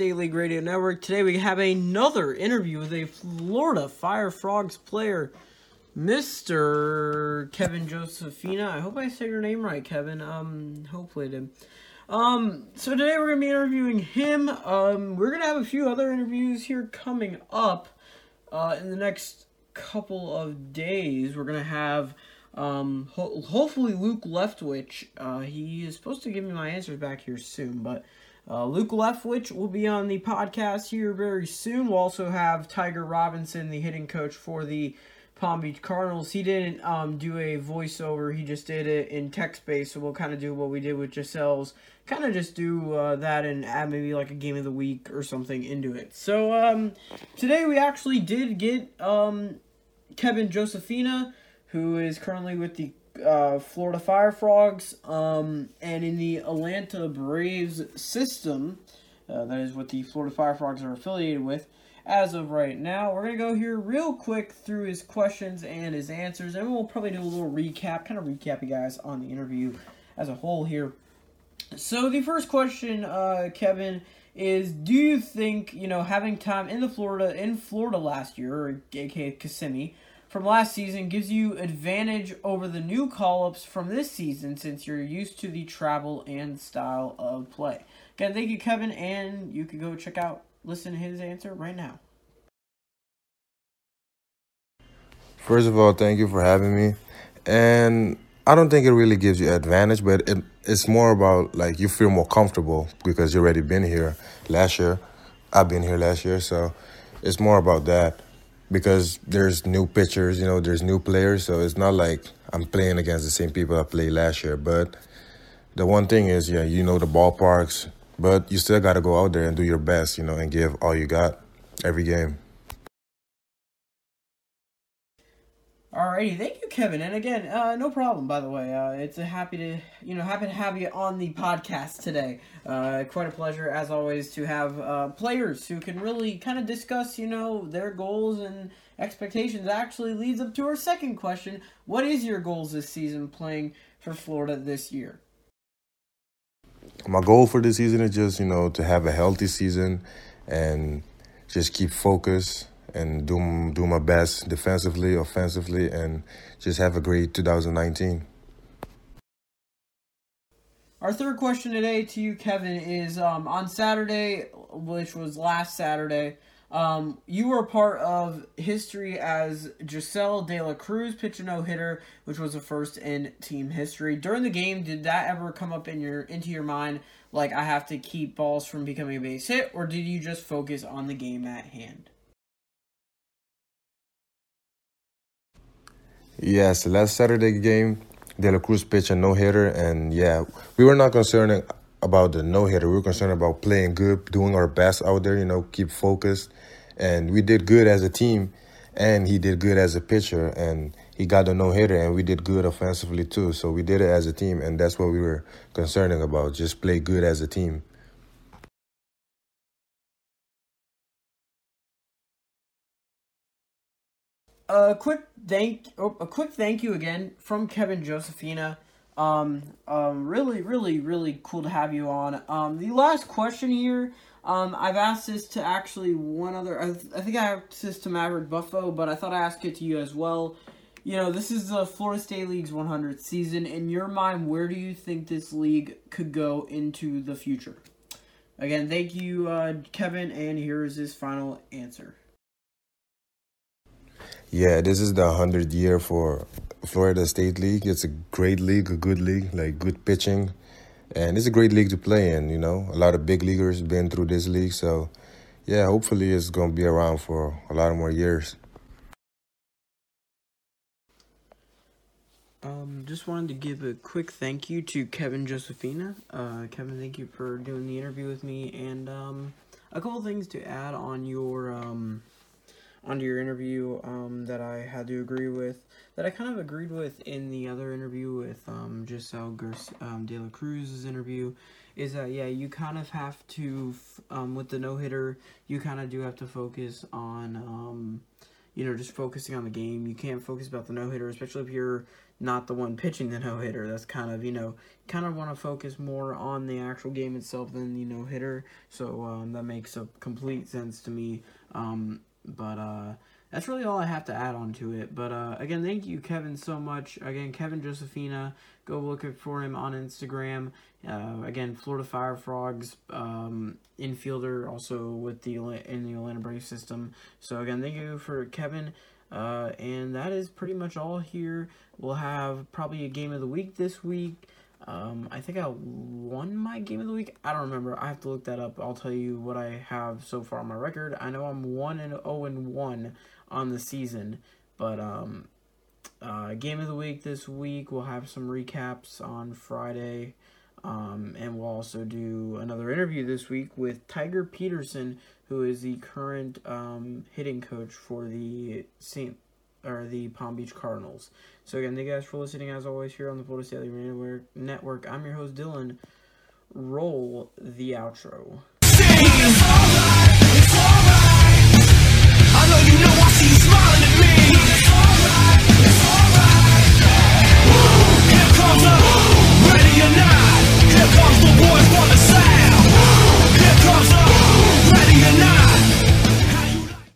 State League Radio Network. Today we have another interview with a Florida Fire Frogs player, Mr. Kevin Josephina. I hope I said your name right, Kevin. Um, hopefully I did. Um, so today we're gonna be interviewing him. Um, we're gonna have a few other interviews here coming up. Uh, in the next couple of days, we're gonna have um, ho- hopefully Luke Leftwich. Uh, he is supposed to give me my answers back here soon, but uh, Luke Leftwich will be on the podcast here very soon. We'll also have Tiger Robinson, the hitting coach for the Palm Beach Cardinals. He didn't um, do a voiceover; he just did it in text based. So we'll kind of do what we did with Jasseel's. Kind of just do uh, that and add maybe like a game of the week or something into it. So um, today we actually did get um, Kevin Josephina, who is currently with the uh, Florida Fire Frogs, um, and in the Atlanta Braves system. Uh, that is what the Florida Fire Frogs are affiliated with as of right now. We're going to go here real quick through his questions and his answers, and we'll probably do a little recap, kind of recap you guys on the interview as a whole here. So the first question, uh, Kevin, is do you think you know having time in the Florida in Florida last year, or aka Kissimmee, from last season gives you advantage over the new call-ups from this season since you're used to the travel and style of play. Again, thank you, Kevin, and you can go check out listen to his answer right now. First of all, thank you for having me. And I don't think it really gives you advantage, but it, it's more about like you feel more comfortable because you already been here last year. I've been here last year, so it's more about that because there's new pitchers, you know, there's new players, so it's not like I'm playing against the same people I played last year. But the one thing is, yeah, you know the ballparks, but you still got to go out there and do your best, you know, and give all you got every game. Alrighty, thank you, Kevin. And again, uh, no problem. By the way, uh, it's a happy to you know happy to have you on the podcast today. Uh, quite a pleasure, as always, to have uh, players who can really kind of discuss you know their goals and expectations. Actually, leads up to our second question: What is your goals this season playing for Florida this year? My goal for this season is just, you know, to have a healthy season and just keep focused and do do my best defensively, offensively, and just have a great 2019. Our third question today to you, Kevin, is um, on Saturday, which was last Saturday. Um, you were a part of history as Jasseel De La Cruz pitched a no hitter, which was the first in team history. During the game, did that ever come up in your into your mind, like I have to keep balls from becoming a base hit, or did you just focus on the game at hand? Yes, last Saturday game, De La Cruz pitched a no hitter, and yeah, we were not concerned about the no hitter. We were concerned about playing good, doing our best out there. You know, keep focused, and we did good as a team, and he did good as a pitcher, and he got the no hitter, and we did good offensively too. So we did it as a team, and that's what we were concerning about. Just play good as a team. A quick thank oh, a quick thank you again from Kevin Josephina. Um, um, really, really, really cool to have you on. Um, the last question here. Um, I've asked this to actually one other. I, th- I think I asked this to Maverick Buffo, but I thought I asked it to you as well. You know, this is the Florida State League's 100th season. In your mind, where do you think this league could go into the future? Again, thank you, uh, Kevin, and here is his final answer. Yeah, this is the 100th year for Florida State League. It's a great league, a good league, like good pitching. And it's a great league to play in, you know. A lot of big leaguers been through this league, so yeah, hopefully it's going to be around for a lot more years. Um, just wanted to give a quick thank you to Kevin Josephina. Uh, Kevin, thank you for doing the interview with me, and um, a couple things to add on your um, onto your interview um, that I had to agree with, that I kind of agreed with in the other interview with um, Jasseel Garcia, um, De La Cruz's interview, is that yeah, you kind of have to um, with the no hitter, you kind of do have to focus on um, you know just focusing on the game. You can't focus about the no hitter, especially if you're not the one pitching the no hitter. That's kind of you know kind of want to focus more on the actual game itself than the no hitter. So um, that makes a complete sense to me. Um, but uh, that's really all I have to add on to it. But uh, again, thank you, Kevin, so much. Again, Kevin Josephina, go look for him on Instagram. Uh, again, Florida Fire Frogs um, infielder, also with the in the Atlanta Braves system. So again, thank you for Kevin. Uh, and that is pretty much all here. We'll have probably a game of the week this week. Um, I think I won my game of the week. I don't remember. I have to look that up. I'll tell you what I have so far on my record. I know I'm one and zero oh and one on the season, but um, uh, game of the week this week. We'll have some recaps on Friday, um, and we'll also do another interview this week with Tiger Peterson, who is the current um, hitting coach for the Saint or the Palm Beach Cardinals. So again, thank you guys for listening as always here on the Florida Network. Network. I'm your host Dylan. Roll the outro.